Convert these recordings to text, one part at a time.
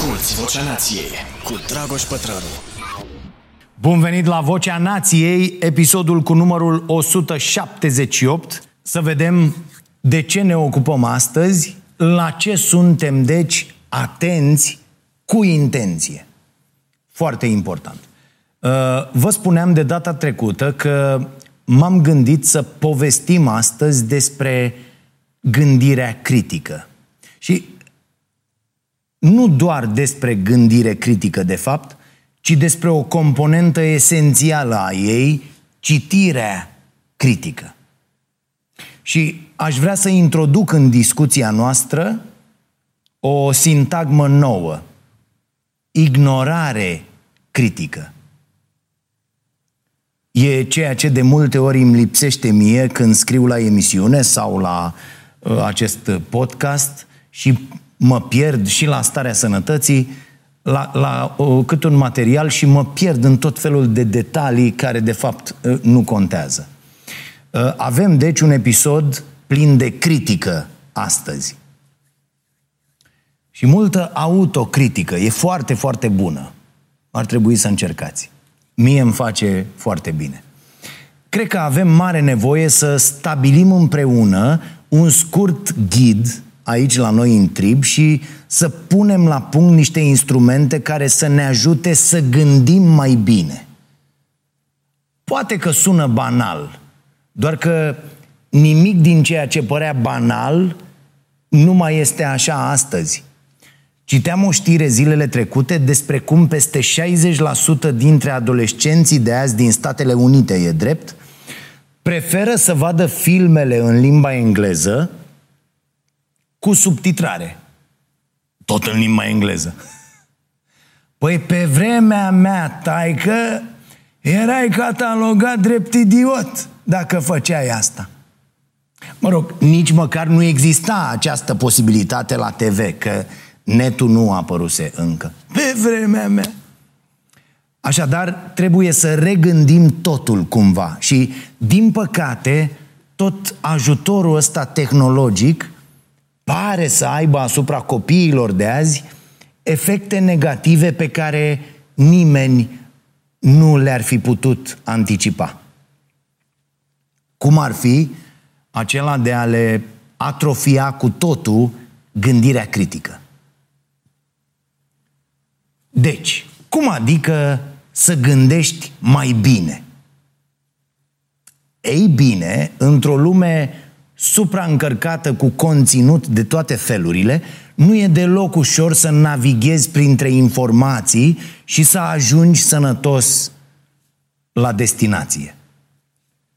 Asculți Vocea Nației cu Dragoș Pătrălu. Bun venit la Vocea Nației, episodul cu numărul 178. Să vedem de ce ne ocupăm astăzi, la ce suntem, deci, atenți cu intenție. Foarte important. Uh, vă spuneam de data trecută că m-am gândit să povestim astăzi despre gândirea critică. Și nu doar despre gândire critică, de fapt, ci despre o componentă esențială a ei, citirea critică. Și aș vrea să introduc în discuția noastră o sintagmă nouă, ignorare critică. E ceea ce de multe ori îmi lipsește mie când scriu la emisiune sau la uh, acest podcast și mă pierd și la starea sănătății, la, la uh, cât un material și mă pierd în tot felul de detalii care de fapt uh, nu contează. Uh, avem deci un episod plin de critică astăzi. Și multă autocritică. E foarte, foarte bună. Ar trebui să încercați. Mie îmi face foarte bine. Cred că avem mare nevoie să stabilim împreună un scurt ghid aici la noi în trib și să punem la punct niște instrumente care să ne ajute să gândim mai bine. Poate că sună banal, doar că nimic din ceea ce părea banal nu mai este așa astăzi. Citeam o știre zilele trecute despre cum peste 60% dintre adolescenții de azi din Statele Unite, e drept, preferă să vadă filmele în limba engleză cu subtitrare. Tot în limba engleză. Păi pe vremea mea, taică, erai catalogat drept idiot dacă făceai asta. Mă rog, nici măcar nu exista această posibilitate la TV, că netul nu apăruse încă. Pe vremea mea. Așadar, trebuie să regândim totul cumva și, din păcate, tot ajutorul ăsta tehnologic pare să aibă asupra copiilor de azi efecte negative pe care nimeni nu le-ar fi putut anticipa. Cum ar fi acela de a le atrofia cu totul gândirea critică. Deci, cum adică să gândești mai bine? Ei bine, într-o lume supraîncărcată cu conținut de toate felurile, nu e deloc ușor să navighezi printre informații și să ajungi sănătos la destinație.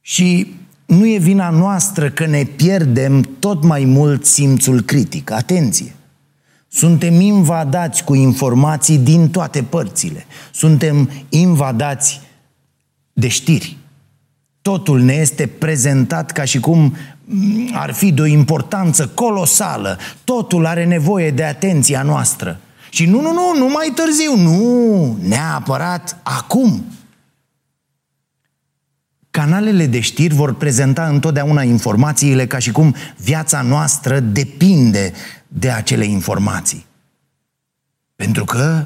Și nu e vina noastră că ne pierdem tot mai mult simțul critic. Atenție! Suntem invadați cu informații din toate părțile. Suntem invadați de știri. Totul ne este prezentat ca și cum ar fi de o importanță colosală. Totul are nevoie de atenția noastră. Și nu, nu, nu, nu mai târziu, nu, neapărat acum. Canalele de știri vor prezenta întotdeauna informațiile ca și cum viața noastră depinde de acele informații. Pentru că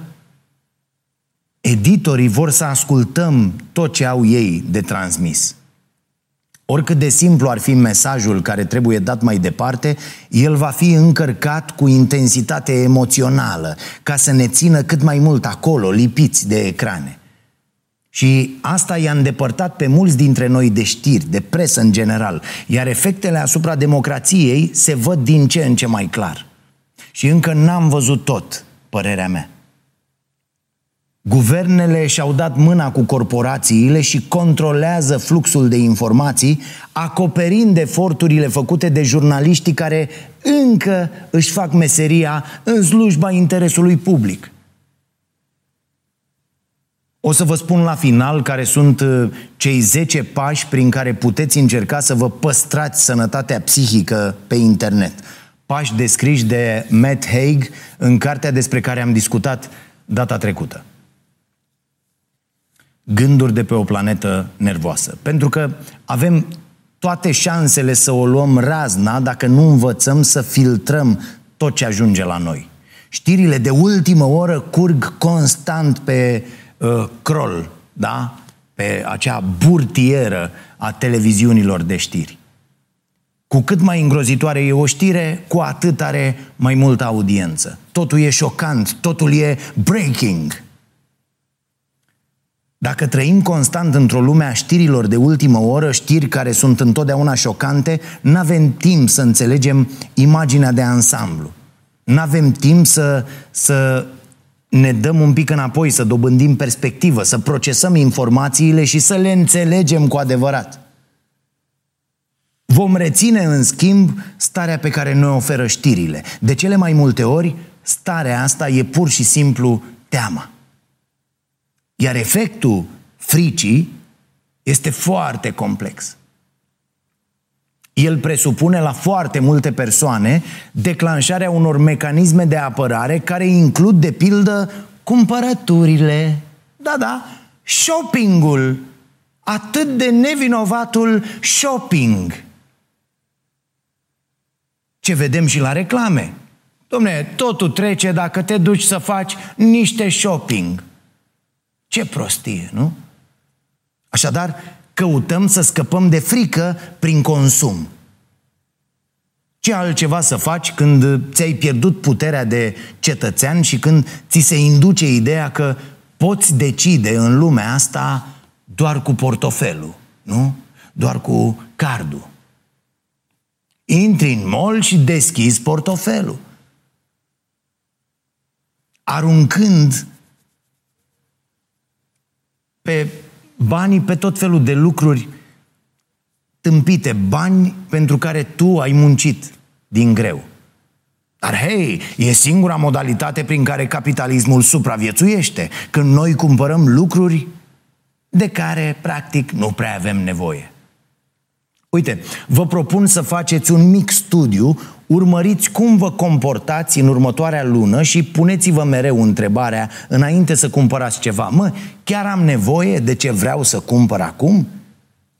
editorii vor să ascultăm tot ce au ei de transmis. Oricât de simplu ar fi mesajul care trebuie dat mai departe, el va fi încărcat cu intensitate emoțională, ca să ne țină cât mai mult acolo, lipiți de ecrane. Și asta i-a îndepărtat pe mulți dintre noi de știri, de presă în general, iar efectele asupra democrației se văd din ce în ce mai clar. Și încă n-am văzut tot, părerea mea. Guvernele și-au dat mâna cu corporațiile și controlează fluxul de informații, acoperind eforturile făcute de jurnaliștii care încă își fac meseria în slujba interesului public. O să vă spun la final care sunt uh, cei 10 pași prin care puteți încerca să vă păstrați sănătatea psihică pe internet. Pași descriși de Matt Haig în cartea despre care am discutat data trecută gânduri de pe o planetă nervoasă. Pentru că avem toate șansele să o luăm razna dacă nu învățăm să filtrăm tot ce ajunge la noi. Știrile de ultimă oră curg constant pe uh, crol, da? Pe acea burtieră a televiziunilor de știri. Cu cât mai îngrozitoare e o știre, cu atât are mai multă audiență. Totul e șocant, totul e breaking. Dacă trăim constant într-o lume a știrilor de ultimă oră, știri care sunt întotdeauna șocante, nu avem timp să înțelegem imaginea de ansamblu. Nu avem timp să, să ne dăm un pic înapoi, să dobândim perspectivă, să procesăm informațiile și să le înțelegem cu adevărat. Vom reține, în schimb, starea pe care ne oferă știrile. De cele mai multe ori, starea asta e pur și simplu teama. Iar efectul fricii este foarte complex. El presupune la foarte multe persoane declanșarea unor mecanisme de apărare care includ, de pildă, cumpărăturile. Da, da, shoppingul. Atât de nevinovatul shopping. Ce vedem și la reclame. Domne, totul trece dacă te duci să faci niște shopping. Ce prostie, nu? Așadar, căutăm să scăpăm de frică prin consum. Ce altceva să faci când ți-ai pierdut puterea de cetățean și când ți se induce ideea că poți decide în lumea asta doar cu portofelul, nu? Doar cu cardul. Intri în mall și deschizi portofelul. Aruncând pe banii pe tot felul de lucruri tâmpite, bani pentru care tu ai muncit din greu. Dar hei, e singura modalitate prin care capitalismul supraviețuiește, când noi cumpărăm lucruri de care, practic, nu prea avem nevoie. Uite, vă propun să faceți un mic studiu, urmăriți cum vă comportați în următoarea lună și puneți-vă mereu întrebarea înainte să cumpărați ceva. Mă, chiar am nevoie de ce vreau să cumpăr acum?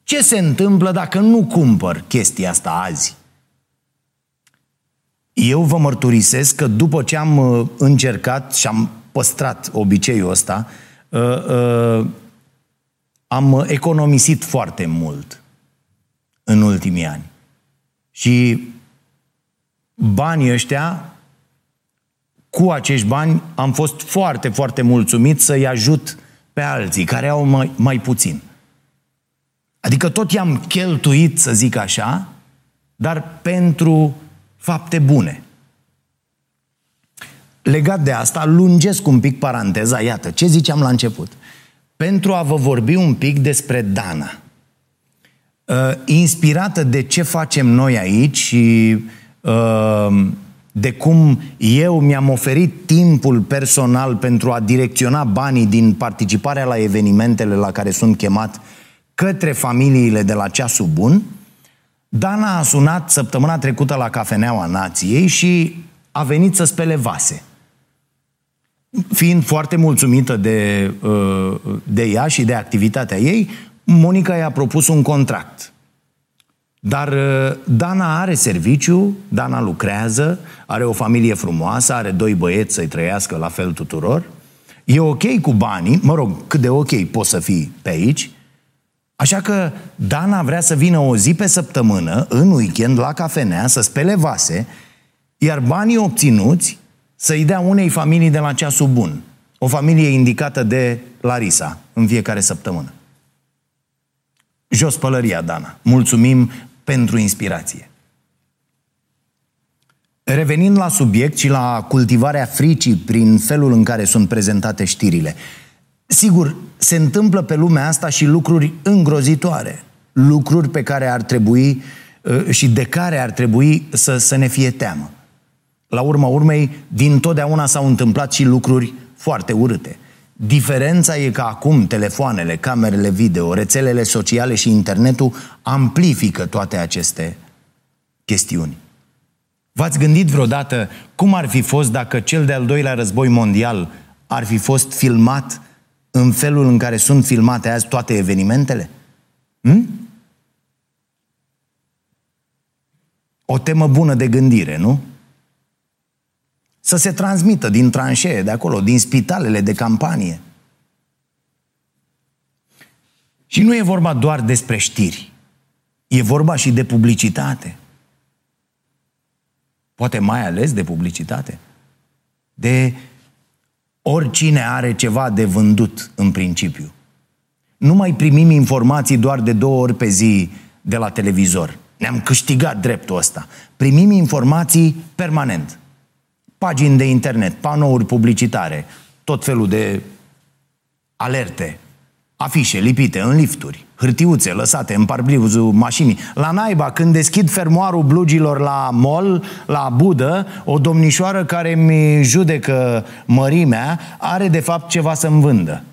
Ce se întâmplă dacă nu cumpăr chestia asta azi? Eu vă mărturisesc că după ce am uh, încercat și am păstrat obiceiul ăsta, uh, uh, am economisit foarte mult în ultimii ani. Și banii ăștia, cu acești bani, am fost foarte, foarte mulțumit să-i ajut pe alții care au mai, mai puțin. Adică tot i-am cheltuit, să zic așa, dar pentru fapte bune. Legat de asta, lungesc un pic paranteza, iată, ce ziceam la început. Pentru a vă vorbi un pic despre Dana – uh, inspirată de ce facem noi aici și uh, de cum eu mi-am oferit timpul personal pentru a direcționa banii din participarea la evenimentele la care sunt chemat către familiile de la ceasul bun, Dana a sunat săptămâna trecută la Cafeneaua Nației și a venit să spele vase. Fiind foarte mulțumită de, uh, de ea și de activitatea ei, Monica i-a propus un contract. Dar uh, Dana are serviciu, Dana lucrează, are o familie frumoasă, are doi băieți să-i trăiască la fel tuturor. E ok cu banii, mă rog, cât de ok poți să fii pe aici. Așa că Dana vrea să vină o zi pe săptămână, în weekend, la cafenea, să spele vase, iar banii obținuți să-i dea unei familii de la ceasul bun. O familie indicată de Larisa în fiecare săptămână. Jos pălăria, Dana. Mulțumim pentru inspirație. Revenind la subiect și la cultivarea fricii prin felul în care sunt prezentate știrile. Sigur, se întâmplă pe lumea asta și lucruri îngrozitoare. Lucruri pe care ar trebui uh, și de care ar trebui să, să ne fie teamă. La urma urmei, din totdeauna s-au întâmplat și lucruri foarte urâte. Diferența e că acum telefoanele, camerele video, rețelele sociale și internetul amplifică toate aceste chestiuni. V-ați gândit vreodată cum ar fi fost dacă cel de-al doilea război mondial ar fi fost filmat în felul în care sunt filmate azi toate evenimentele? Hm? O temă bună de gândire, nu? Să se transmită din tranșee de acolo, din spitalele de campanie. Și nu e vorba doar despre știri. E vorba și de publicitate. Poate mai ales de publicitate. De oricine are ceva de vândut în principiu. Nu mai primim informații doar de două ori pe zi de la televizor. Ne-am câștigat dreptul ăsta. Primim informații permanent. Pagini de internet, panouri publicitare, tot felul de alerte, afișe lipite în lifturi, hârtiuțe lăsate în parbrivuzul mașinii. La naiba, când deschid fermoarul blugilor la mall, la budă, o domnișoară care mi judecă mărimea are de fapt ceva să-mi vândă.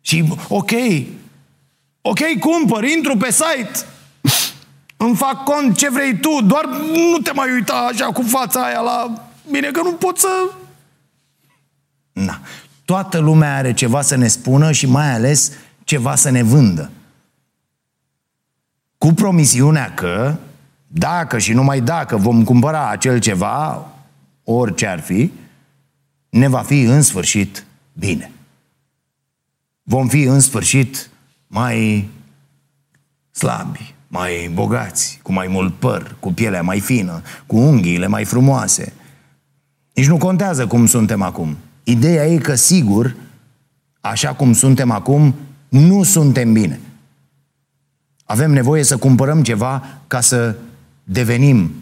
Și ok, ok, cumpăr, intru pe site, îmi fac cont ce vrei tu, doar nu te mai uita așa cu fața aia la mine, că nu pot să... Na. Toată lumea are ceva să ne spună și mai ales ceva să ne vândă. Cu promisiunea că, dacă și numai dacă vom cumpăra acel ceva, orice ar fi, ne va fi în sfârșit bine. Vom fi în sfârșit mai slabi, mai bogați, cu mai mult păr, cu pielea mai fină, cu unghiile mai frumoase. Nici nu contează cum suntem acum. Ideea e că, sigur, așa cum suntem acum, nu suntem bine. Avem nevoie să cumpărăm ceva ca să devenim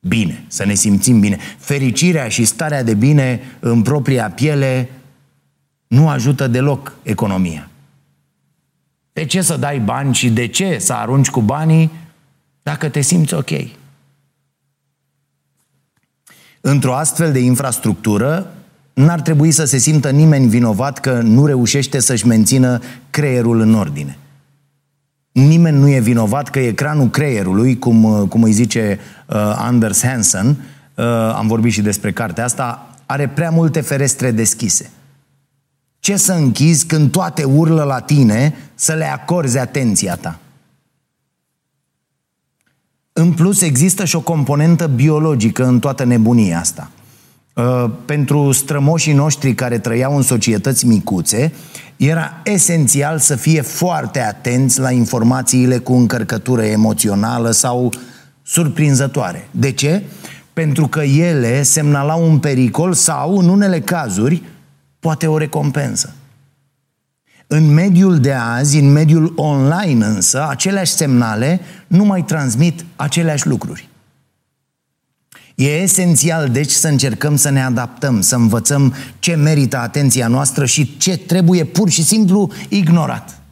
bine, să ne simțim bine. Fericirea și starea de bine în propria piele nu ajută deloc economia. De ce să dai bani și de ce să arunci cu banii dacă te simți ok? Într-o astfel de infrastructură, n-ar trebui să se simtă nimeni vinovat că nu reușește să-și mențină creierul în ordine. Nimeni nu e vinovat că ecranul creierului, cum, cum îi zice uh, Anders Hansen, uh, am vorbit și despre cartea asta, are prea multe ferestre deschise. Ce să închizi când toate urlă la tine să le acorzi atenția ta? În plus, există și o componentă biologică în toată nebunia asta. Uh, pentru strămoșii noștri care trăiau în societăți micuțe, era esențial să fie foarte atenți la informațiile cu încărcătură emoțională sau surprinzătoare. De ce? Pentru că ele semnalau un pericol sau, în unele cazuri, poate o recompensă. În mediul de azi, în mediul online însă, aceleași semnale nu mai transmit aceleași lucruri. E esențial, deci, să încercăm să ne adaptăm, să învățăm ce merită atenția noastră și ce trebuie pur și simplu ignorat.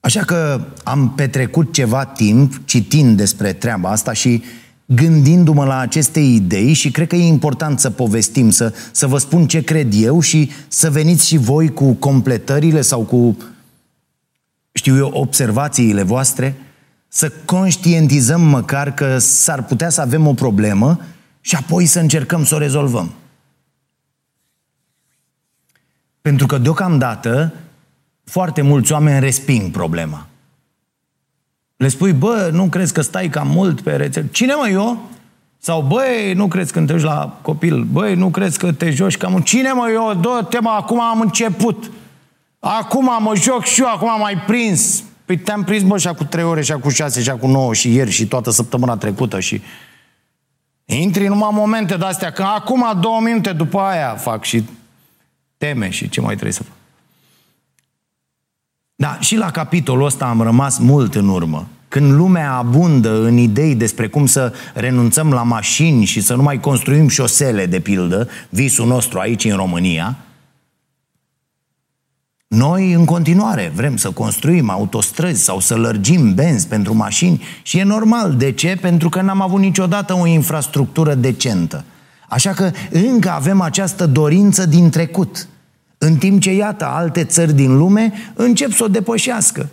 Așa că am petrecut ceva timp citind despre treaba asta și gândindu-mă la aceste idei și cred că e important să povestim, să, să vă spun ce cred eu și să veniți și voi cu completările sau cu, știu eu, observațiile voastre – să conștientizăm măcar că s-ar putea să avem o problemă și apoi să încercăm să o rezolvăm. Pentru că deocamdată foarte mulți oameni resping problema. Le spui, bă, nu crezi că stai cam mult pe rețel? Cine mă, eu? Sau, băi, nu crezi că te joci la copil? Băi, nu crezi că te joci cam mult? Cine mă, eu? Dă-te, mă, acum am început. Acum mă joc și eu, acum am mai prins. Păi te-am prins, bă, și cu trei ore, și cu șase, și cu nouă, și ieri, și toată săptămâna trecută, și... Intri numai momente de-astea, că acum două minute după aia fac și teme și ce mai trebuie să fac. Da, și la capitolul ăsta am rămas mult în urmă. Când lumea abundă în idei despre cum să renunțăm la mașini și să nu mai construim șosele, de pildă, visul nostru aici în România, noi, în continuare, vrem să construim autostrăzi sau să lărgim benzi pentru mașini și e normal. De ce? Pentru că n-am avut niciodată o infrastructură decentă. Așa că încă avem această dorință din trecut. În timp ce, iată, alte țări din lume încep să o depășească.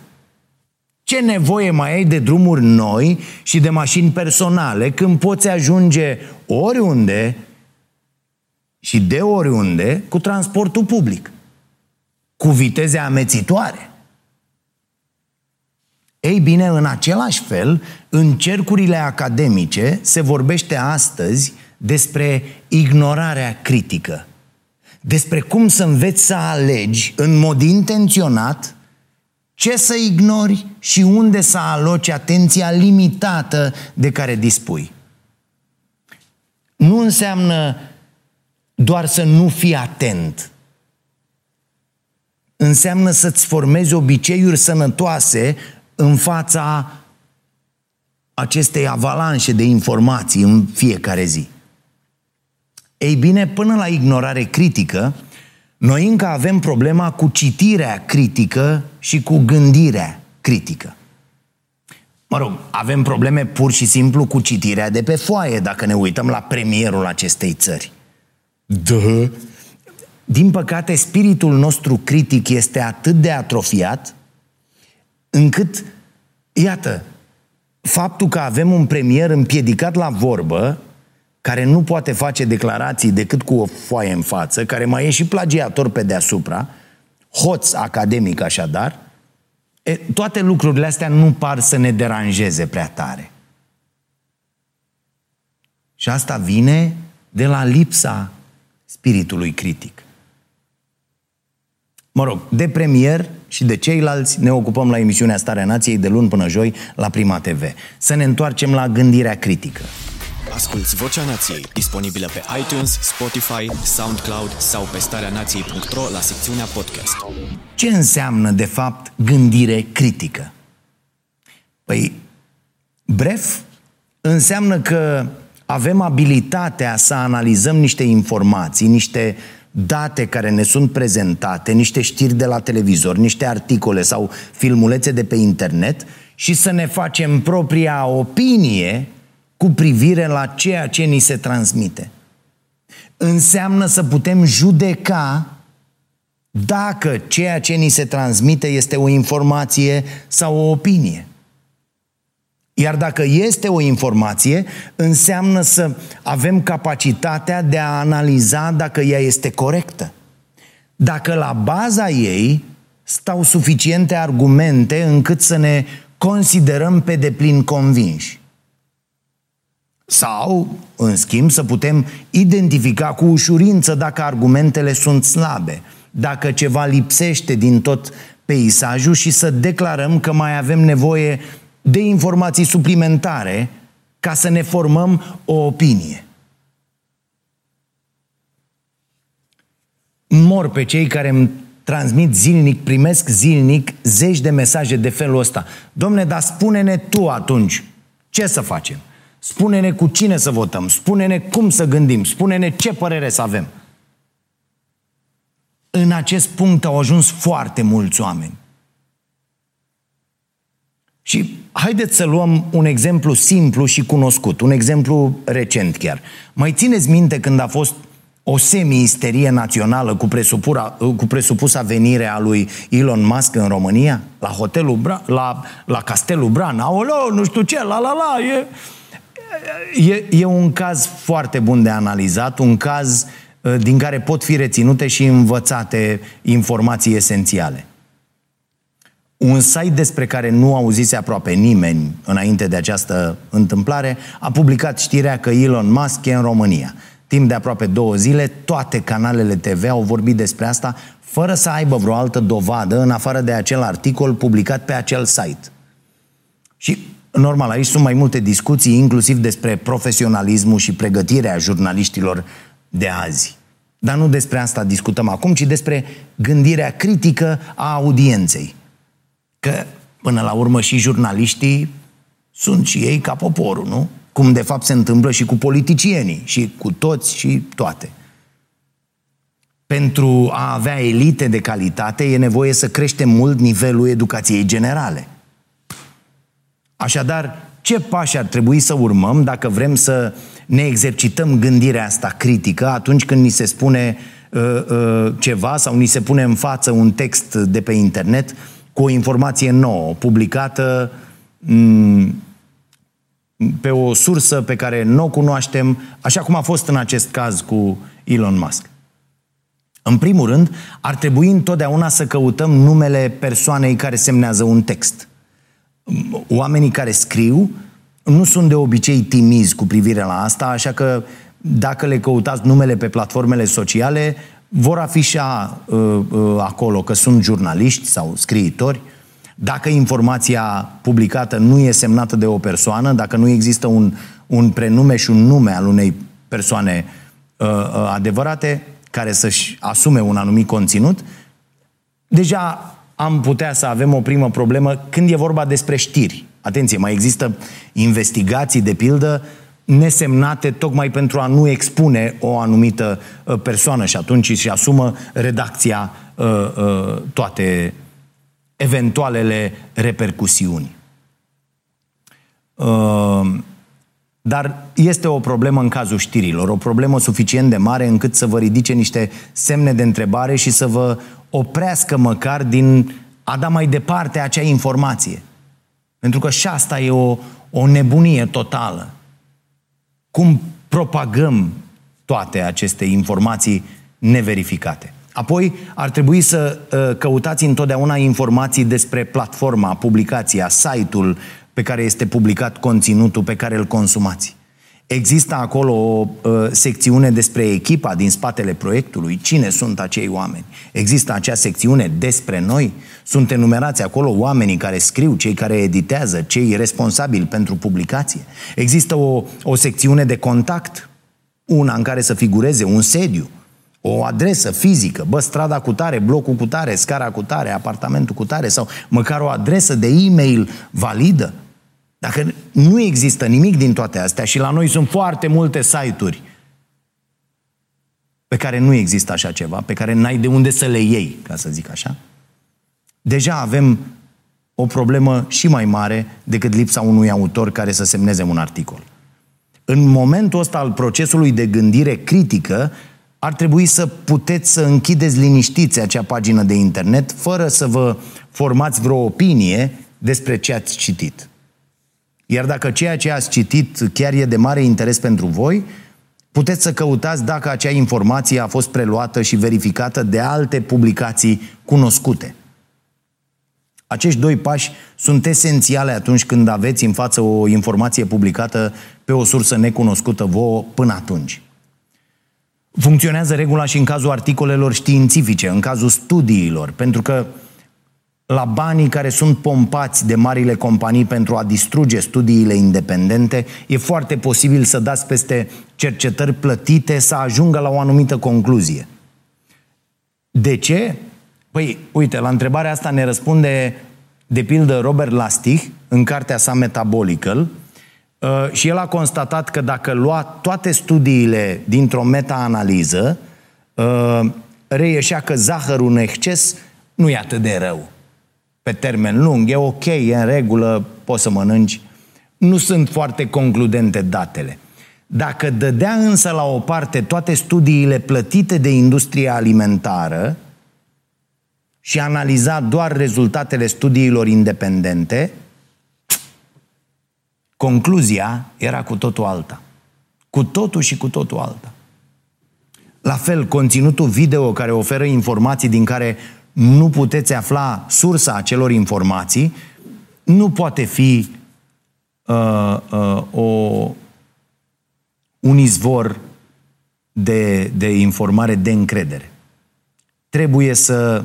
Ce nevoie mai ai de drumuri noi și de mașini personale când poți ajunge oriunde și de oriunde cu transportul public? cu viteze amețitoare. Ei bine, în același fel, în cercurile academice se vorbește astăzi despre ignorarea critică. Despre cum să înveți să alegi în mod intenționat ce să ignori și unde să aloci atenția limitată de care dispui. Nu înseamnă doar să nu fii atent. Înseamnă să-ți formezi obiceiuri sănătoase în fața acestei avalanșe de informații în fiecare zi. Ei bine, până la ignorare critică, noi încă avem problema cu citirea critică și cu gândirea critică. Mă rog, avem probleme pur și simplu cu citirea de pe foaie, dacă ne uităm la premierul acestei țări. Da. Din păcate, spiritul nostru critic este atât de atrofiat încât, iată, faptul că avem un premier împiedicat la vorbă, care nu poate face declarații decât cu o foaie în față, care mai e și plagiator pe deasupra, hoț academic așadar, e, toate lucrurile astea nu par să ne deranjeze prea tare. Și asta vine de la lipsa spiritului critic. Mă rog, de premier și de ceilalți ne ocupăm la emisiunea Starea Nației de luni până joi la Prima TV. Să ne întoarcem la gândirea critică. Asculți Vocea Nației, disponibilă pe iTunes, Spotify, SoundCloud sau pe starea nației.ro la secțiunea podcast. Ce înseamnă, de fapt, gândire critică? Păi, bref, înseamnă că avem abilitatea să analizăm niște informații, niște date care ne sunt prezentate, niște știri de la televizor, niște articole sau filmulețe de pe internet și să ne facem propria opinie cu privire la ceea ce ni se transmite. Înseamnă să putem judeca dacă ceea ce ni se transmite este o informație sau o opinie. Iar dacă este o informație, înseamnă să avem capacitatea de a analiza dacă ea este corectă. Dacă la baza ei stau suficiente argumente încât să ne considerăm pe deplin convinși. Sau, în schimb, să putem identifica cu ușurință dacă argumentele sunt slabe, dacă ceva lipsește din tot peisajul și să declarăm că mai avem nevoie de informații suplimentare ca să ne formăm o opinie. Mor pe cei care îmi transmit zilnic, primesc zilnic zeci de mesaje de felul ăsta. Domne, dar spune-ne tu atunci ce să facem. Spune-ne cu cine să votăm, spune-ne cum să gândim, spune-ne ce părere să avem. În acest punct au ajuns foarte mulți oameni. Și haideți să luăm un exemplu simplu și cunoscut, un exemplu recent chiar. Mai țineți minte când a fost o semi-isterie națională cu, cu presupusa venire a lui Elon Musk în România? La hotelul Bra- la, la Castelul Bran, aoleo, nu știu ce, la la la, e... E, e un caz foarte bun de analizat, un caz uh, din care pot fi reținute și învățate informații esențiale. Un site despre care nu auzise aproape nimeni înainte de această întâmplare a publicat știrea că Elon Musk e în România. Timp de aproape două zile, toate canalele TV au vorbit despre asta fără să aibă vreo altă dovadă în afară de acel articol publicat pe acel site. Și normal, aici sunt mai multe discuții, inclusiv despre profesionalismul și pregătirea jurnaliștilor de azi. Dar nu despre asta discutăm acum, ci despre gândirea critică a audienței. Că, până la urmă, și jurnaliștii sunt și ei ca poporul, nu? Cum de fapt se întâmplă și cu politicienii, și cu toți și toate. Pentru a avea elite de calitate e nevoie să creștem mult nivelul educației generale. Așadar, ce pași ar trebui să urmăm dacă vrem să ne exercităm gândirea asta critică atunci când ni se spune uh, uh, ceva sau ni se pune în față un text de pe internet cu o informație nouă, publicată mm, pe o sursă pe care nu o cunoaștem, așa cum a fost în acest caz cu Elon Musk. În primul rând, ar trebui întotdeauna să căutăm numele persoanei care semnează un text. Oamenii care scriu nu sunt de obicei timizi cu privire la asta, așa că dacă le căutați numele pe platformele sociale, vor afișa uh, uh, acolo că sunt jurnaliști sau scriitori. Dacă informația publicată nu e semnată de o persoană, dacă nu există un, un prenume și un nume al unei persoane uh, uh, adevărate care să-și asume un anumit conținut, deja am putea să avem o primă problemă când e vorba despre știri. Atenție, mai există investigații, de pildă, nesemnate tocmai pentru a nu expune o anumită uh, persoană și atunci își asumă redacția uh, uh, toate eventualele repercusiuni. Dar este o problemă în cazul știrilor, o problemă suficient de mare încât să vă ridice niște semne de întrebare și să vă oprească măcar din a da mai departe acea informație. Pentru că și asta e o, o nebunie totală. Cum propagăm toate aceste informații neverificate? Apoi, ar trebui să uh, căutați întotdeauna informații despre platforma, publicația, site-ul pe care este publicat conținutul pe care îl consumați. Există acolo o uh, secțiune despre echipa din spatele proiectului, cine sunt acei oameni. Există acea secțiune despre noi, sunt enumerați acolo oamenii care scriu, cei care editează, cei responsabili pentru publicație. Există o, o secțiune de contact, una în care să figureze un sediu, o adresă fizică, bă, strada cu tare, blocul cu tare, scara cu tare, apartamentul cu tare sau măcar o adresă de e-mail validă. Dacă nu există nimic din toate astea și la noi sunt foarte multe site-uri pe care nu există așa ceva, pe care n-ai de unde să le iei, ca să zic așa, deja avem o problemă și mai mare decât lipsa unui autor care să semneze un articol. În momentul ăsta al procesului de gândire critică, ar trebui să puteți să închideți liniștiți acea pagină de internet fără să vă formați vreo opinie despre ce ați citit. Iar dacă ceea ce ați citit chiar e de mare interes pentru voi, puteți să căutați dacă acea informație a fost preluată și verificată de alte publicații cunoscute. Acești doi pași sunt esențiale atunci când aveți în față o informație publicată pe o sursă necunoscută vouă până atunci. Funcționează regula și în cazul articolelor științifice, în cazul studiilor, pentru că la banii care sunt pompați de marile companii pentru a distruge studiile independente, e foarte posibil să dați peste cercetări plătite să ajungă la o anumită concluzie. De ce? Păi, uite, la întrebarea asta ne răspunde, de pildă, Robert Lastig, în cartea sa Metabolical, uh, și el a constatat că dacă lua toate studiile dintr-o meta-analiză, uh, reieșea că zahărul în exces nu e atât de rău pe termen lung, e ok, e în regulă, poți să mănânci. Nu sunt foarte concludente datele. Dacă dădea însă la o parte toate studiile plătite de industria alimentară și analiza doar rezultatele studiilor independente, concluzia era cu totul alta. Cu totul și cu totul alta. La fel, conținutul video care oferă informații din care nu puteți afla sursa acelor informații, nu poate fi uh, uh, o, un izvor de, de informare de încredere. Trebuie să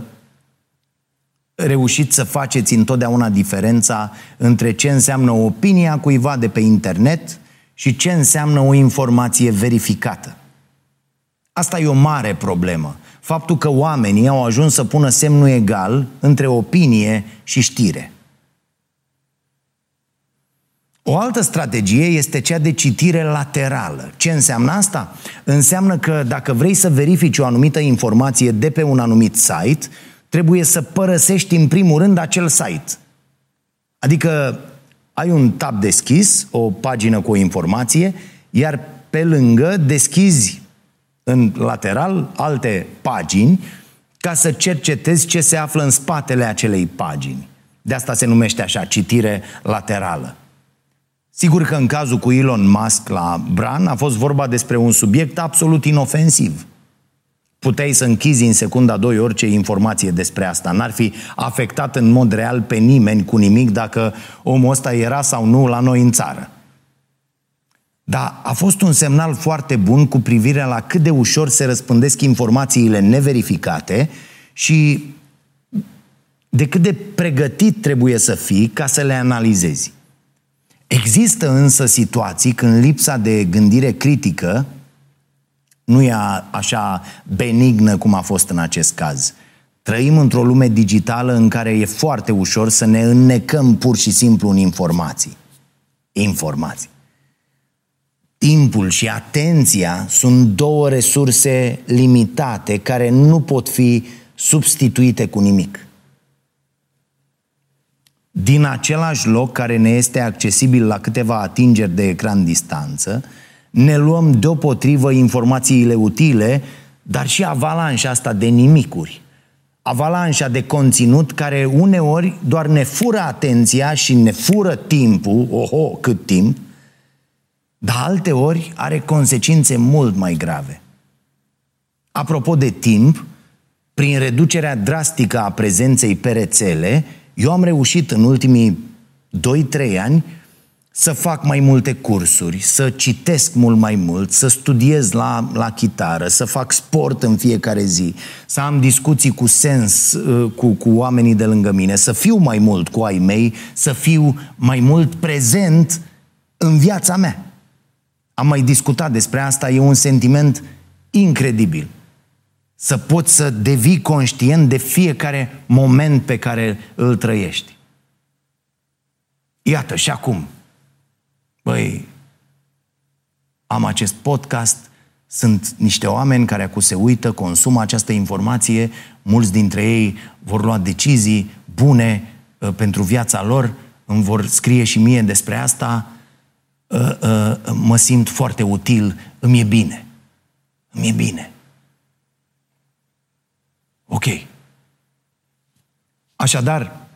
reușiți să faceți întotdeauna diferența între ce înseamnă opinia cuiva de pe internet și ce înseamnă o informație verificată. Asta e o mare problemă faptul că oamenii au ajuns să pună semnul egal între opinie și știre. O altă strategie este cea de citire laterală. Ce înseamnă asta? Înseamnă că dacă vrei să verifici o anumită informație de pe un anumit site, trebuie să părăsești în primul rând acel site. Adică ai un tab deschis, o pagină cu o informație, iar pe lângă deschizi în lateral alte pagini ca să cercetezi ce se află în spatele acelei pagini. De asta se numește așa, citire laterală. Sigur că în cazul cu Elon Musk la Bran a fost vorba despre un subiect absolut inofensiv. puteai să închizi în secunda 2 orice informație despre asta. N-ar fi afectat în mod real pe nimeni cu nimic dacă omul ăsta era sau nu la noi în țară. Dar a fost un semnal foarte bun cu privire la cât de ușor se răspândesc informațiile neverificate și de cât de pregătit trebuie să fii ca să le analizezi. Există însă situații când lipsa de gândire critică nu e așa benignă cum a fost în acest caz. Trăim într-o lume digitală în care e foarte ușor să ne înnecăm pur și simplu în informații. Informații. Timpul și atenția sunt două resurse limitate care nu pot fi substituite cu nimic. Din același loc care ne este accesibil la câteva atingeri de ecran distanță, ne luăm deopotrivă informațiile utile, dar și avalanșa asta de nimicuri. Avalanșa de conținut care uneori doar ne fură atenția și ne fură timpul, oho, cât timp, dar alte ori are consecințe mult mai grave. Apropo de timp, prin reducerea drastică a prezenței pe rețele, eu am reușit în ultimii 2-3 ani să fac mai multe cursuri, să citesc mult mai mult, să studiez la, la chitară, să fac sport în fiecare zi, să am discuții cu sens uh, cu, cu oamenii de lângă mine, să fiu mai mult cu ai mei, să fiu mai mult prezent în viața mea. Am mai discutat despre asta, e un sentiment incredibil. Să poți să devii conștient de fiecare moment pe care îl trăiești. Iată, și acum, băi, am acest podcast, sunt niște oameni care acum se uită, consumă această informație, mulți dintre ei vor lua decizii bune uh, pentru viața lor, îmi vor scrie și mie despre asta, uh, uh, mă simt foarte util, îmi e bine. Îmi e bine. Ok. Așadar,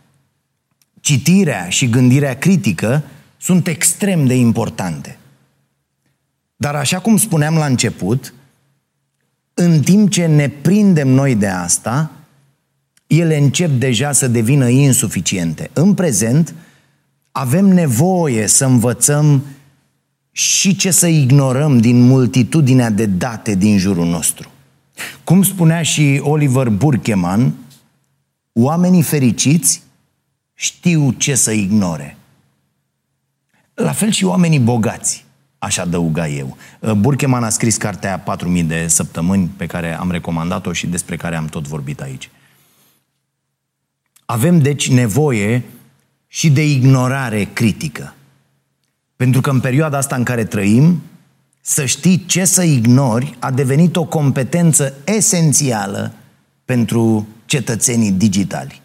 citirea și gândirea critică sunt extrem de importante. Dar așa cum spuneam la început, în timp ce ne prindem noi de asta, ele încep deja să devină insuficiente. În prezent, avem nevoie să învățăm și ce să ignorăm din multitudinea de date din jurul nostru. Cum spunea și Oliver Burkeman, oamenii fericiți știu ce să ignore. La fel și oamenii bogați, aș adăuga eu. Burkeman a scris cartea 4000 de săptămâni pe care am recomandat-o și despre care am tot vorbit aici. Avem deci nevoie și de ignorare critică. Pentru că în perioada asta în care trăim, să știi ce să ignori a devenit o competență esențială pentru cetățenii digitali.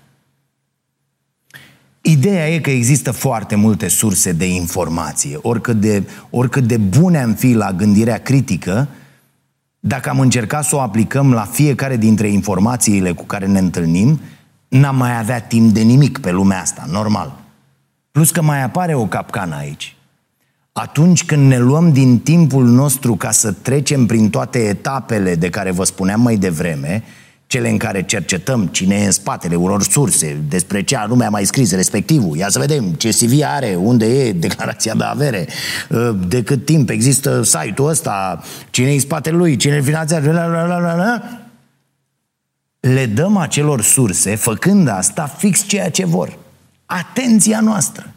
Ideea e că există foarte multe surse de informație, oricât de, oricât de bune am fi la gândirea critică, dacă am încercat să o aplicăm la fiecare dintre informațiile cu care ne întâlnim, n-am mai avea timp de nimic pe lumea asta, normal. Plus că mai apare o capcană aici. Atunci când ne luăm din timpul nostru ca să trecem prin toate etapele de care vă spuneam mai devreme, cele în care cercetăm cine e în spatele unor surse, despre ce anume a mai scris respectivul, ia să vedem ce CV are, unde e declarația de avere, ă, de cât timp există site-ul ăsta, cine e în spatele lui, cine îl finanțează, la, la, la, la, la. le dăm acelor surse, făcând asta, fix ceea ce vor. Atenția noastră.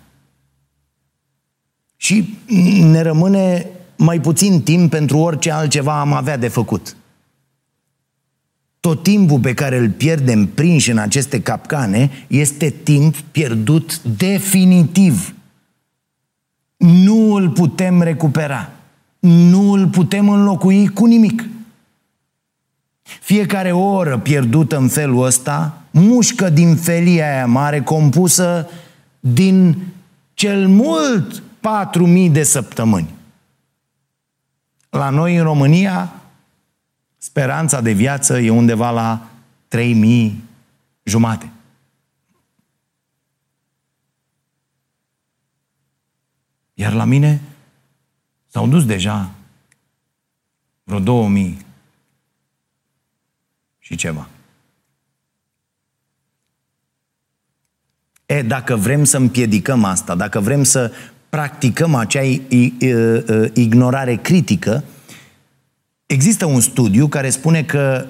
Și ne rămâne mai puțin timp pentru orice altceva am avea de făcut. Tot timpul pe care îl pierdem prinși în aceste capcane este timp pierdut definitiv. Nu îl putem recupera. Nu îl putem înlocui cu nimic. Fiecare oră pierdută în felul ăsta mușcă din felia aia mare compusă din cel mult 4.000 de săptămâni. La noi în România speranța de viață e undeva la 3.000 jumate. Iar la mine s-au dus deja vreo 2000. și ceva. E, dacă vrem să împiedicăm asta, dacă vrem să practicăm acea ignorare critică, există un studiu care spune că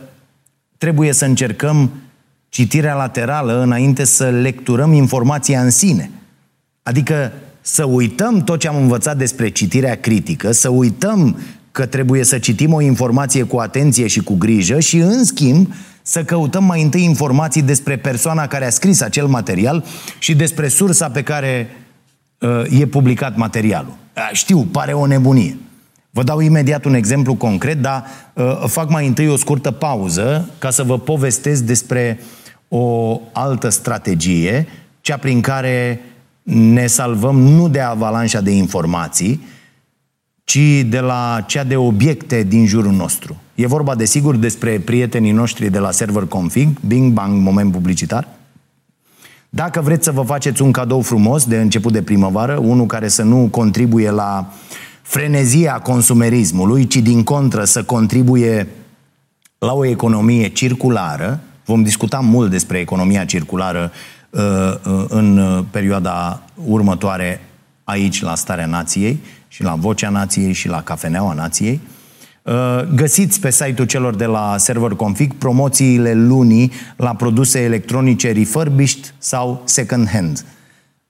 trebuie să încercăm citirea laterală înainte să lecturăm informația în sine. Adică să uităm tot ce am învățat despre citirea critică, să uităm că trebuie să citim o informație cu atenție și cu grijă și, în schimb, să căutăm mai întâi informații despre persoana care a scris acel material și despre sursa pe care uh, e publicat materialul. Știu, pare o nebunie. Vă dau imediat un exemplu concret, dar uh, fac mai întâi o scurtă pauză ca să vă povestesc despre o altă strategie, cea prin care ne salvăm nu de avalanșa de informații, ci de la cea de obiecte din jurul nostru. E vorba, desigur, despre prietenii noștri de la Server Config, Bing Bang, moment publicitar. Dacă vreți să vă faceți un cadou frumos de început de primăvară, unul care să nu contribuie la frenezia consumerismului, ci din contră să contribuie la o economie circulară, vom discuta mult despre economia circulară uh, uh, în perioada următoare aici la Starea Nației și la Vocea Nației și la Cafeneaua Nației. Uh, găsiți pe site-ul celor de la Server Config promoțiile lunii la produse electronice refurbished sau second hand.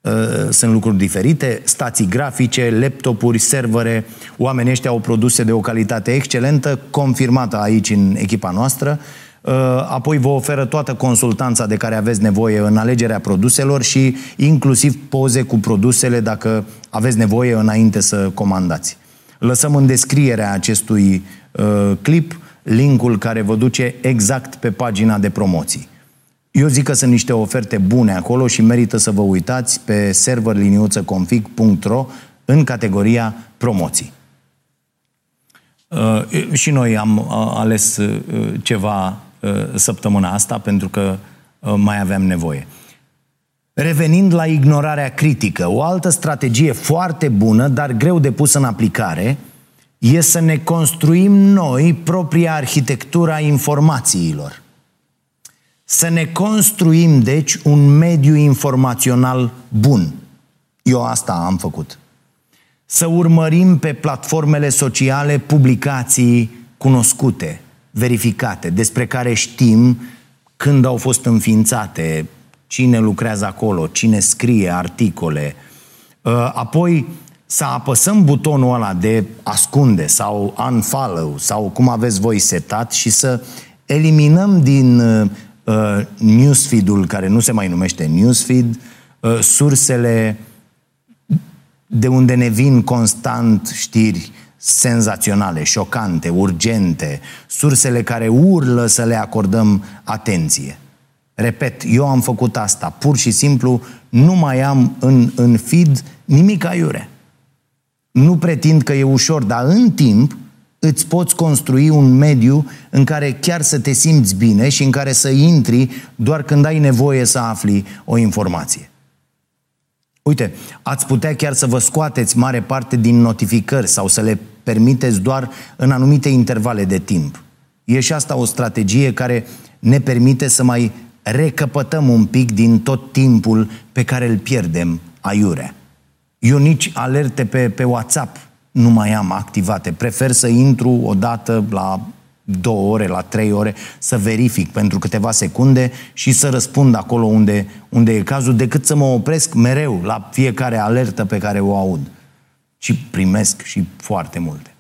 Uh, sunt lucruri diferite, stații grafice, laptopuri, servere, oamenii ăștia au produse de o calitate excelentă, confirmată aici în echipa noastră, uh, apoi vă oferă toată consultanța de care aveți nevoie în alegerea produselor și inclusiv poze cu produsele dacă aveți nevoie înainte să comandați. Lăsăm în descrierea acestui uh, clip linkul care vă duce exact pe pagina de promoții. Eu zic că sunt niște oferte bune acolo și merită să vă uitați pe serverliniuțăconfig.ro în categoria promoții. Uh, și noi am uh, ales uh, ceva uh, săptămâna asta pentru că uh, mai aveam nevoie. Revenind la ignorarea critică, o altă strategie foarte bună, dar greu de pus în aplicare, e să ne construim noi propria arhitectura informațiilor. Să ne construim, deci, un mediu informațional bun. Eu asta am făcut. Să urmărim pe platformele sociale publicații cunoscute, verificate, despre care știm când au fost înființate, cine lucrează acolo, cine scrie articole. Uh, apoi să apăsăm butonul ăla de ascunde sau unfollow sau cum aveți voi setat și să eliminăm din uh, newsfeed-ul care nu se mai numește newsfeed uh, sursele de unde ne vin constant știri senzaționale, șocante, urgente, sursele care urlă să le acordăm atenție. Repet, eu am făcut asta. Pur și simplu nu mai am în, în feed nimic aiure. Nu pretind că e ușor, dar în timp îți poți construi un mediu în care chiar să te simți bine și în care să intri doar când ai nevoie să afli o informație. Uite, ați putea chiar să vă scoateți mare parte din notificări sau să le permiteți doar în anumite intervale de timp. E și asta o strategie care ne permite să mai recăpătăm un pic din tot timpul pe care îl pierdem aiurea. Eu nici alerte pe, pe WhatsApp nu mai am activate. Prefer să intru odată la două ore, la trei ore, să verific pentru câteva secunde și să răspund acolo unde, unde e cazul, decât să mă opresc mereu la fiecare alertă pe care o aud. Și primesc și foarte multe.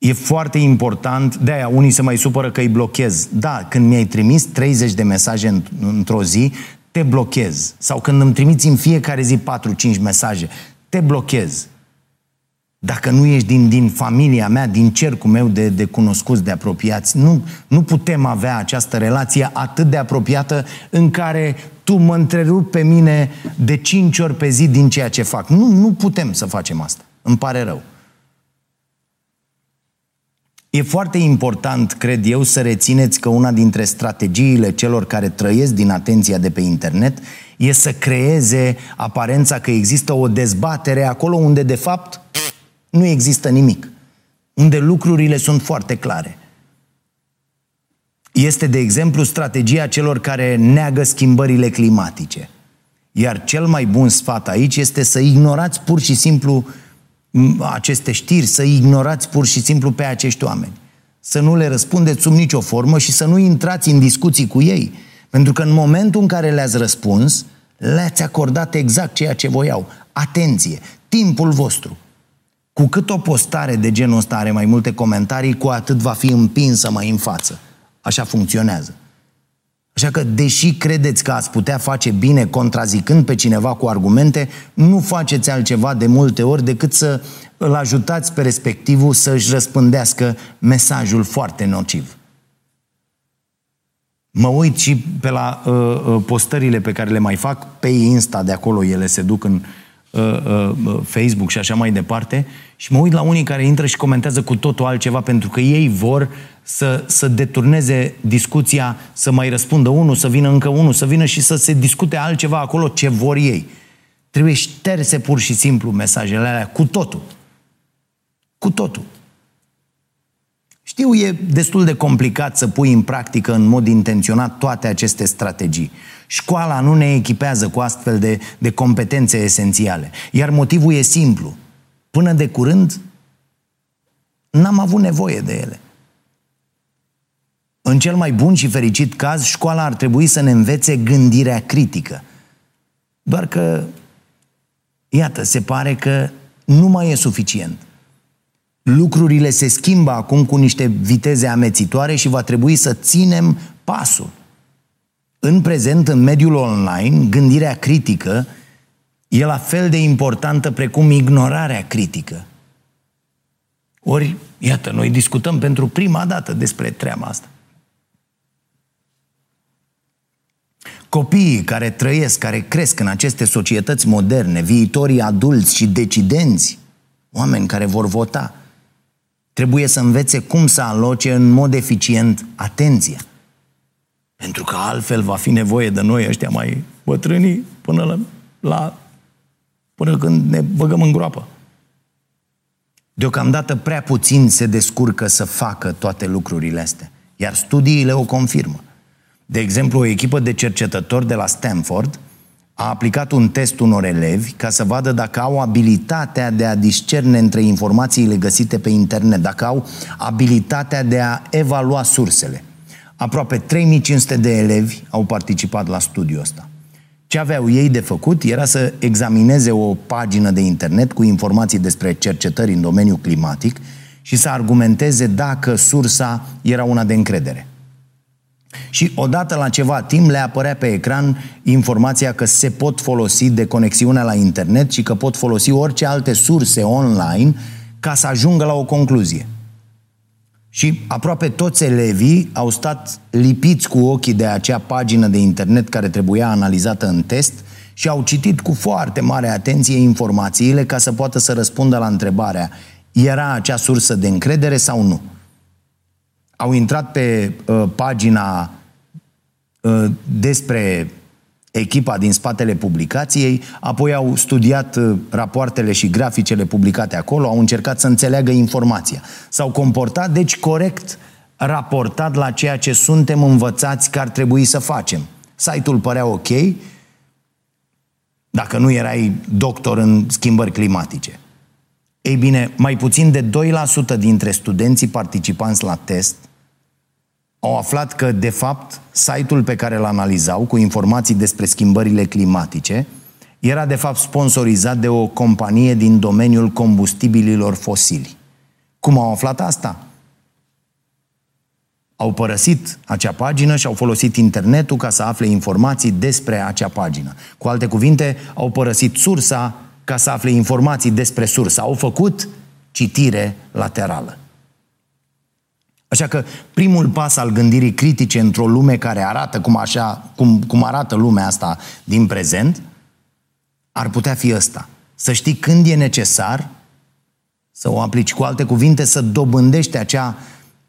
E foarte important, de aia unii se mai supără că îi blochez. Da, când mi-ai trimis 30 de mesaje într-o zi, te blochez. Sau când îmi trimiți în fiecare zi 4-5 mesaje, te blochez. Dacă nu ești din, din familia mea, din cercul meu de, de cunoscuți, de apropiați, nu, nu putem avea această relație atât de apropiată în care tu mă întrerupi pe mine de 5 ori pe zi din ceea ce fac. Nu, nu putem să facem asta. Îmi pare rău. E foarte important, cred eu, să rețineți că una dintre strategiile celor care trăiesc din atenția de pe internet e să creeze aparența că există o dezbatere acolo unde, de fapt, nu există nimic. Unde lucrurile sunt foarte clare. este, de exemplu, strategia celor care neagă schimbările climatice. Iar cel mai bun sfat aici este să ignorați pur și simplu aceste știri, să ignorați pur și simplu pe acești oameni. Să nu le răspundeți sub nicio formă și să nu intrați în discuții cu ei. Pentru că în momentul în care le-ați răspuns, le-ați acordat exact ceea ce voiau. Atenție! Timpul vostru. Cu cât o postare de genul ăsta are mai multe comentarii, cu atât va fi împinsă mai în față. Așa funcționează. Așa că, deși credeți că ați putea face bine contrazicând pe cineva cu argumente, nu faceți altceva de multe ori decât să îl ajutați pe respectivul să-și răspândească mesajul foarte nociv. Mă uit și pe la uh, uh, postările pe care le mai fac, pe Insta de acolo ele se duc în uh, uh, uh, Facebook și așa mai departe și mă uit la unii care intră și comentează cu totul altceva pentru că ei vor să, să deturneze discuția, să mai răspundă unul, să vină încă unul, să vină și să se discute altceva acolo ce vor ei. Trebuie șterse pur și simplu mesajele alea cu totul. Cu totul. Știu, e destul de complicat să pui în practică în mod intenționat toate aceste strategii. Școala nu ne echipează cu astfel de, de competențe esențiale. Iar motivul e simplu. Până de curând, n-am avut nevoie de ele. În cel mai bun și fericit caz, școala ar trebui să ne învețe gândirea critică. Doar că, iată, se pare că nu mai e suficient. Lucrurile se schimbă acum cu niște viteze amețitoare și va trebui să ținem pasul. În prezent, în mediul online, gândirea critică e la fel de importantă precum ignorarea critică. Ori, iată, noi discutăm pentru prima dată despre treaba asta. Copiii care trăiesc, care cresc în aceste societăți moderne, viitorii adulți și decidenți, oameni care vor vota, trebuie să învețe cum să aloce în mod eficient atenția. Pentru că altfel va fi nevoie de noi ăștia mai bătrâni până la, la până când ne băgăm în groapă. Deocamdată prea puțin se descurcă să facă toate lucrurile astea, iar studiile o confirmă. De exemplu, o echipă de cercetători de la Stanford a aplicat un test unor elevi ca să vadă dacă au abilitatea de a discerne între informațiile găsite pe internet, dacă au abilitatea de a evalua sursele. Aproape 3500 de elevi au participat la studiul ăsta. Ce aveau ei de făcut era să examineze o pagină de internet cu informații despre cercetări în domeniul climatic și să argumenteze dacă sursa era una de încredere. Și odată la ceva timp le apărea pe ecran informația că se pot folosi de conexiunea la internet și că pot folosi orice alte surse online ca să ajungă la o concluzie. Și aproape toți elevii au stat lipiți cu ochii de acea pagină de internet care trebuia analizată în test și au citit cu foarte mare atenție informațiile ca să poată să răspundă la întrebarea era acea sursă de încredere sau nu? Au intrat pe uh, pagina uh, despre echipa din spatele publicației, apoi au studiat uh, rapoartele și graficele publicate acolo, au încercat să înțeleagă informația. S-au comportat, deci, corect raportat la ceea ce suntem învățați că ar trebui să facem. Site-ul părea ok, dacă nu erai doctor în schimbări climatice. Ei bine, mai puțin de 2% dintre studenții participanți la test au aflat că, de fapt, site-ul pe care îl analizau cu informații despre schimbările climatice era, de fapt, sponsorizat de o companie din domeniul combustibililor fosili. Cum au aflat asta? Au părăsit acea pagină și au folosit internetul ca să afle informații despre acea pagină. Cu alte cuvinte, au părăsit sursa ca să afle informații despre sursa. Au făcut citire laterală. Așa că primul pas al gândirii critice într-o lume care arată cum, așa, cum, cum arată lumea asta din prezent, ar putea fi ăsta. Să știi când e necesar să o aplici. Cu alte cuvinte, să dobândești acea,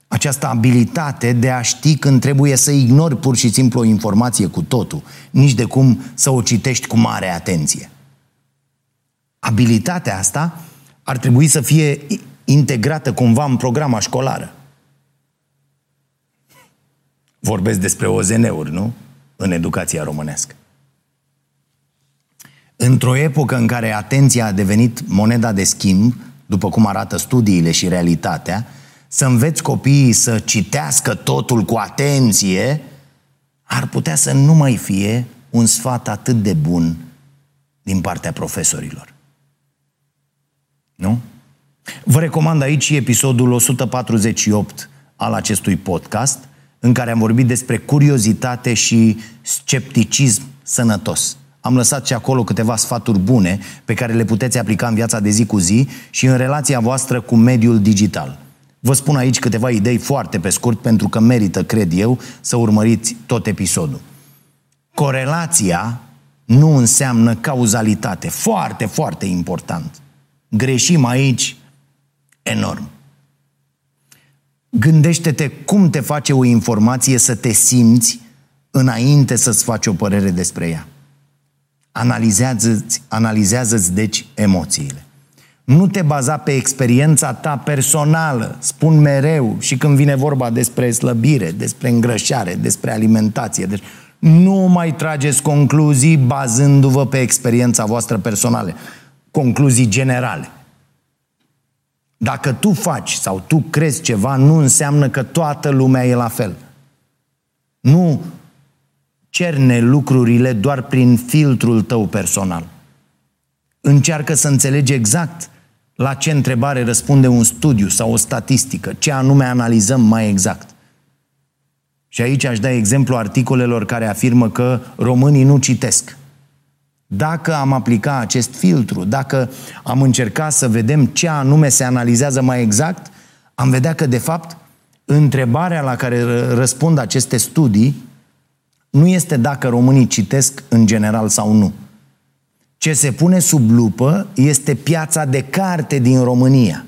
această abilitate de a ști când trebuie să ignori pur și simplu o informație cu totul, nici de cum să o citești cu mare atenție. Abilitatea asta ar trebui să fie integrată cumva în programa școlară. Vorbesc despre OZN-uri, nu? În educația românească. Într-o epocă în care atenția a devenit moneda de schimb, după cum arată studiile și realitatea, să înveți copiii să citească totul cu atenție, ar putea să nu mai fie un sfat atât de bun din partea profesorilor. Nu? Vă recomand aici episodul 148 al acestui podcast, în care am vorbit despre curiozitate și scepticism sănătos. Am lăsat și acolo câteva sfaturi bune pe care le puteți aplica în viața de zi cu zi și în relația voastră cu mediul digital. Vă spun aici câteva idei foarte pe scurt pentru că merită, cred eu, să urmăriți tot episodul. Corelația nu înseamnă cauzalitate. Foarte, foarte important. Greșim aici enorm. Gândește-te cum te face o informație să te simți înainte să-ți faci o părere despre ea. Analizează-ți, analizează-ți deci emoțiile. Nu te baza pe experiența ta personală. Spun mereu și când vine vorba despre slăbire, despre îngrășare, despre alimentație. Deci nu mai trageți concluzii bazându-vă pe experiența voastră personală. Concluzii generale. Dacă tu faci sau tu crezi ceva, nu înseamnă că toată lumea e la fel. Nu cerne lucrurile doar prin filtrul tău personal. Încearcă să înțelegi exact la ce întrebare răspunde un studiu sau o statistică, ce anume analizăm mai exact. Și aici aș da exemplu articolelor care afirmă că românii nu citesc. Dacă am aplica acest filtru, dacă am încercat să vedem ce anume se analizează mai exact, am vedea că, de fapt, întrebarea la care răspund aceste studii nu este dacă românii citesc în general sau nu. Ce se pune sub lupă este piața de carte din România.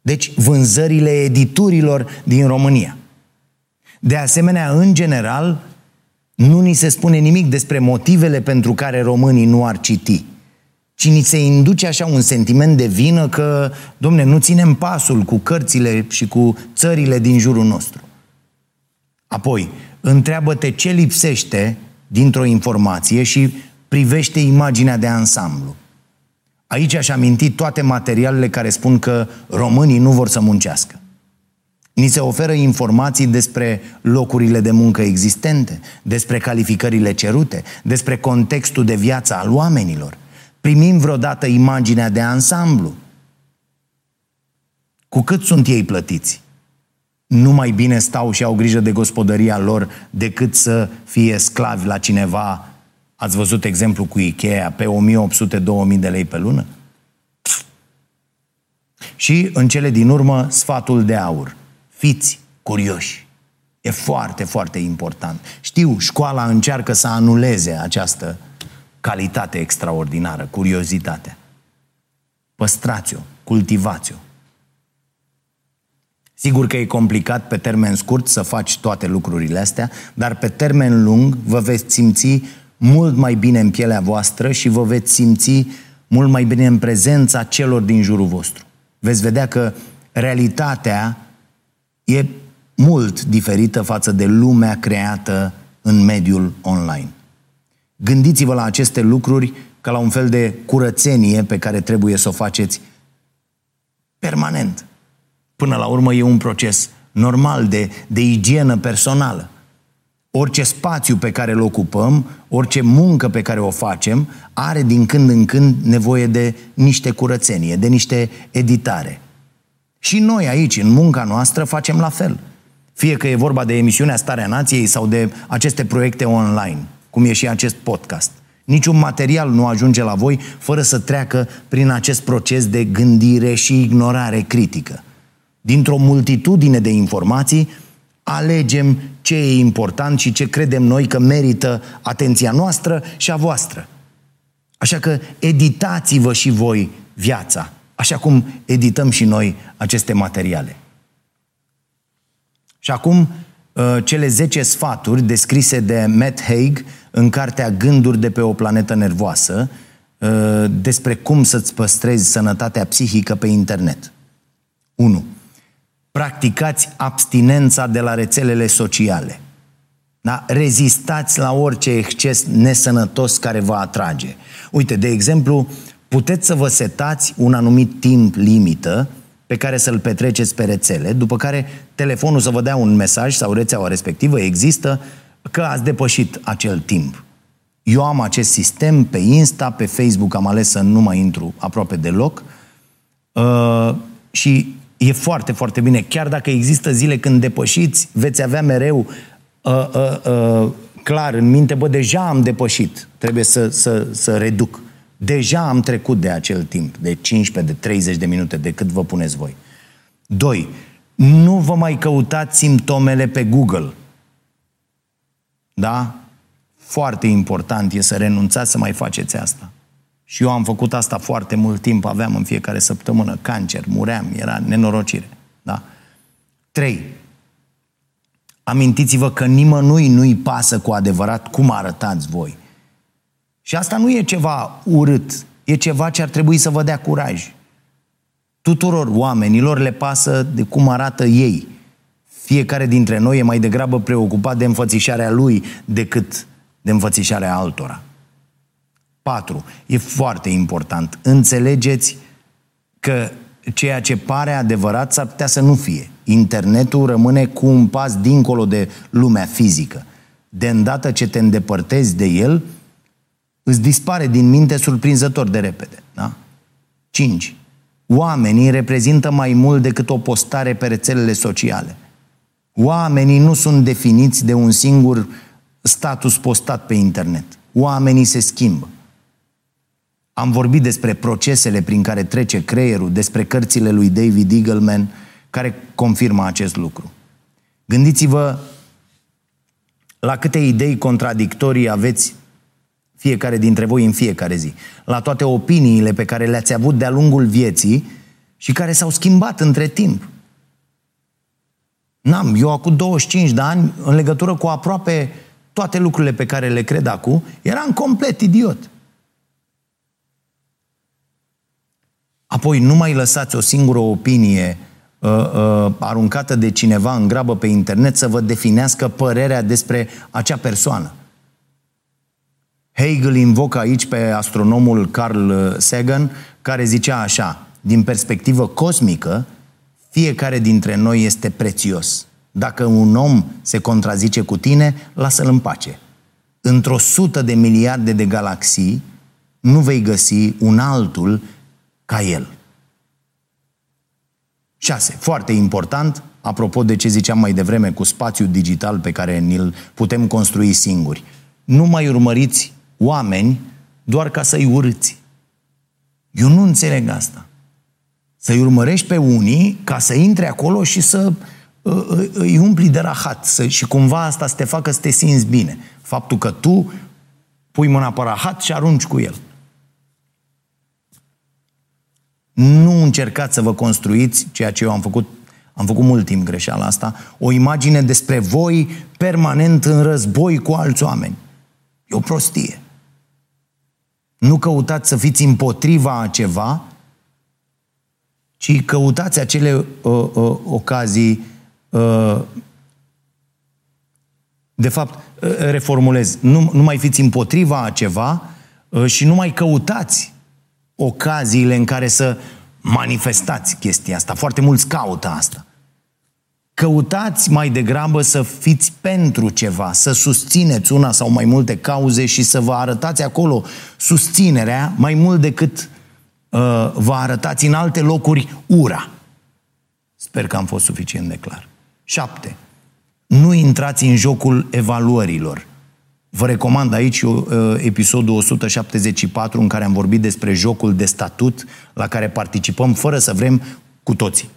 Deci vânzările editurilor din România. De asemenea, în general, nu ni se spune nimic despre motivele pentru care românii nu ar citi, ci ni se induce așa un sentiment de vină că, domne, nu ținem pasul cu cărțile și cu țările din jurul nostru. Apoi, întreabă-te ce lipsește dintr-o informație și privește imaginea de ansamblu. Aici aș aminti toate materialele care spun că românii nu vor să muncească. Ni se oferă informații despre locurile de muncă existente, despre calificările cerute, despre contextul de viață al oamenilor. Primim vreodată imaginea de ansamblu. Cu cât sunt ei plătiți? Nu mai bine stau și au grijă de gospodăria lor decât să fie sclavi la cineva. Ați văzut exemplu cu Ikea pe 1800-2000 de lei pe lună? Și în cele din urmă, sfatul de aur. Fiți curioși. E foarte, foarte important. Știu, școala încearcă să anuleze această calitate extraordinară, curiozitatea. Păstrați-o, cultivați-o. Sigur că e complicat pe termen scurt să faci toate lucrurile astea, dar pe termen lung vă veți simți mult mai bine în pielea voastră și vă veți simți mult mai bine în prezența celor din jurul vostru. Veți vedea că realitatea e mult diferită față de lumea creată în mediul online. Gândiți-vă la aceste lucruri ca la un fel de curățenie pe care trebuie să o faceți permanent. Până la urmă e un proces normal de, de igienă personală. Orice spațiu pe care îl ocupăm, orice muncă pe care o facem, are din când în când nevoie de niște curățenie, de niște editare. Și noi aici, în munca noastră, facem la fel. Fie că e vorba de emisiunea Starea Nației sau de aceste proiecte online, cum e și acest podcast. Niciun material nu ajunge la voi fără să treacă prin acest proces de gândire și ignorare critică. Dintr-o multitudine de informații, alegem ce e important și ce credem noi că merită atenția noastră și a voastră. Așa că editați-vă și voi viața așa cum edităm și noi aceste materiale. Și acum, uh, cele 10 sfaturi descrise de Matt Haig în cartea Gânduri de pe o planetă nervoasă uh, despre cum să-ți păstrezi sănătatea psihică pe internet. 1. Practicați abstinența de la rețelele sociale. Da? Rezistați la orice exces nesănătos care vă atrage. Uite, de exemplu, puteți să vă setați un anumit timp limită pe care să-l petreceți pe rețele, după care telefonul să vă dea un mesaj sau rețeaua respectivă există că ați depășit acel timp. Eu am acest sistem pe Insta, pe Facebook am ales să nu mai intru aproape deloc uh, și e foarte, foarte bine. Chiar dacă există zile când depășiți, veți avea mereu uh, uh, uh, clar în minte, bă, deja am depășit, trebuie să, să, să reduc. Deja am trecut de acel timp, de 15, de 30 de minute, de cât vă puneți voi. Doi, nu vă mai căutați simptomele pe Google. Da? Foarte important e să renunțați să mai faceți asta. Și eu am făcut asta foarte mult timp, aveam în fiecare săptămână cancer, muream, era nenorocire. Da? Trei, amintiți-vă că nimănui nu-i pasă cu adevărat cum arătați voi. Și asta nu e ceva urât, e ceva ce ar trebui să vă dea curaj. Tuturor oamenilor le pasă de cum arată ei. Fiecare dintre noi e mai degrabă preocupat de înfățișarea lui decât de înfățișarea altora. 4. E foarte important. Înțelegeți că ceea ce pare adevărat s-ar putea să nu fie. Internetul rămâne cu un pas dincolo de lumea fizică. De îndată ce te îndepărtezi de el, îți dispare din minte surprinzător de repede. Da? 5. Oamenii reprezintă mai mult decât o postare pe rețelele sociale. Oamenii nu sunt definiți de un singur status postat pe internet. Oamenii se schimbă. Am vorbit despre procesele prin care trece creierul, despre cărțile lui David Eagleman, care confirmă acest lucru. Gândiți-vă la câte idei contradictorii aveți fiecare dintre voi în fiecare zi, la toate opiniile pe care le-ați avut de-a lungul vieții și care s-au schimbat între timp. N-am, eu acum 25 de ani, în legătură cu aproape toate lucrurile pe care le cred acum, eram complet idiot. Apoi nu mai lăsați o singură opinie uh, uh, aruncată de cineva în grabă pe internet să vă definească părerea despre acea persoană. Hegel invocă aici pe astronomul Carl Sagan, care zicea așa, din perspectivă cosmică, fiecare dintre noi este prețios. Dacă un om se contrazice cu tine, lasă-l în pace. Într-o sută de miliarde de galaxii, nu vei găsi un altul ca el. 6. Foarte important, apropo de ce ziceam mai devreme cu spațiul digital pe care ni-l putem construi singuri. Nu mai urmăriți oameni doar ca să-i urâți. Eu nu înțeleg asta. Să-i urmărești pe unii ca să intre acolo și să uh, uh, îi umpli de rahat să, și cumva asta să te facă să te simți bine. Faptul că tu pui mâna pe rahat și arunci cu el. Nu încercați să vă construiți ceea ce eu am făcut, am făcut mult timp greșeala asta, o imagine despre voi permanent în război cu alți oameni. E o prostie. Nu căutați să fiți împotriva a ceva, ci căutați acele uh, uh, ocazii uh, de fapt, uh, reformulez, nu, nu mai fiți împotriva a ceva uh, și nu mai căutați ocaziile în care să manifestați chestia asta. Foarte mulți caută asta. Căutați mai degrabă să fiți pentru ceva, să susțineți una sau mai multe cauze și să vă arătați acolo susținerea mai mult decât uh, vă arătați în alte locuri ura. Sper că am fost suficient de clar. 7. Nu intrați în jocul evaluărilor. Vă recomand aici uh, episodul 174 în care am vorbit despre jocul de statut la care participăm fără să vrem cu toții.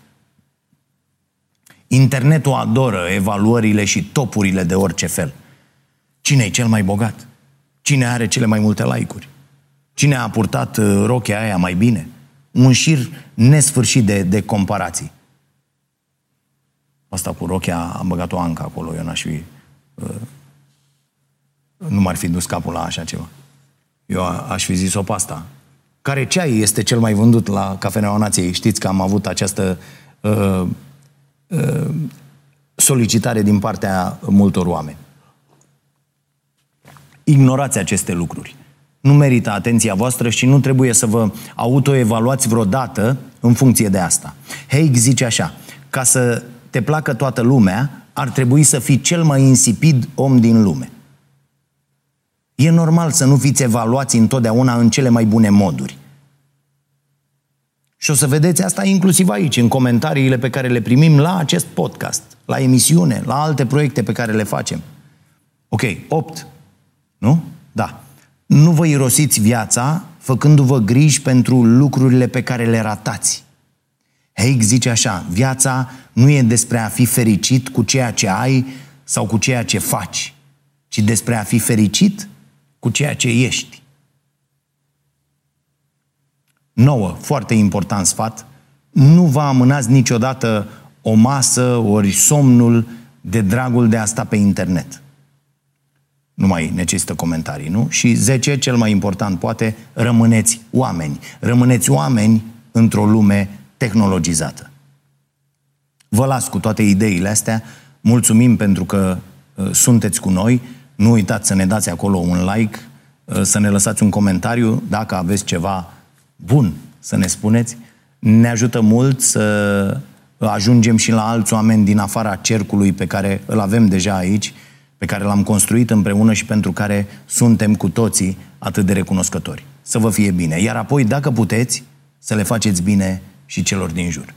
Internetul adoră evaluările și topurile de orice fel. Cine e cel mai bogat? Cine are cele mai multe like-uri? Cine a purtat uh, rochea aia mai bine? Un șir nesfârșit de, de comparații. Asta cu rochea am băgat o ancă acolo, eu n-aș fi... Uh, nu m-ar fi dus capul la așa ceva. Eu aș fi zis-o pe asta. Care ceai este cel mai vândut la Cafeneaua Nației? Știți că am avut această uh, uh, solicitare din partea multor oameni. Ignorați aceste lucruri. Nu merită atenția voastră și nu trebuie să vă autoevaluați vreodată în funcție de asta. Haig zice așa, ca să te placă toată lumea, ar trebui să fii cel mai insipid om din lume. E normal să nu fiți evaluați întotdeauna în cele mai bune moduri. Și o să vedeți asta inclusiv aici, în comentariile pe care le primim la acest podcast, la emisiune, la alte proiecte pe care le facem. Ok, 8. Nu? Da. Nu vă irosiți viața făcându-vă griji pentru lucrurile pe care le ratați. Haig zice așa, viața nu e despre a fi fericit cu ceea ce ai sau cu ceea ce faci, ci despre a fi fericit cu ceea ce ești. 9. Foarte important sfat. Nu vă amânați niciodată o masă ori somnul de dragul de a sta pe internet. Nu mai necesită comentarii, nu? Și 10, cel mai important poate, rămâneți oameni. Rămâneți oameni într-o lume tehnologizată. Vă las cu toate ideile astea. Mulțumim pentru că uh, sunteți cu noi. Nu uitați să ne dați acolo un like, uh, să ne lăsați un comentariu dacă aveți ceva bun să ne spuneți. Ne ajută mult să ajungem și la alți oameni din afara cercului pe care îl avem deja aici, pe care l-am construit împreună și pentru care suntem cu toții atât de recunoscători. Să vă fie bine. Iar apoi, dacă puteți, să le faceți bine și celor din jur.